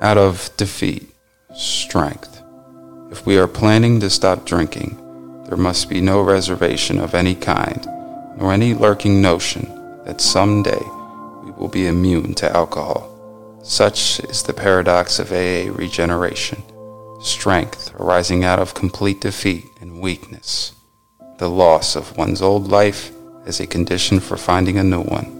out of defeat, strength. If we are planning to stop drinking, there must be no reservation of any kind, nor any lurking notion that someday we will be immune to alcohol. Such is the paradox of AA regeneration strength arising out of complete defeat and weakness, the loss of one's old life as a condition for finding a new one.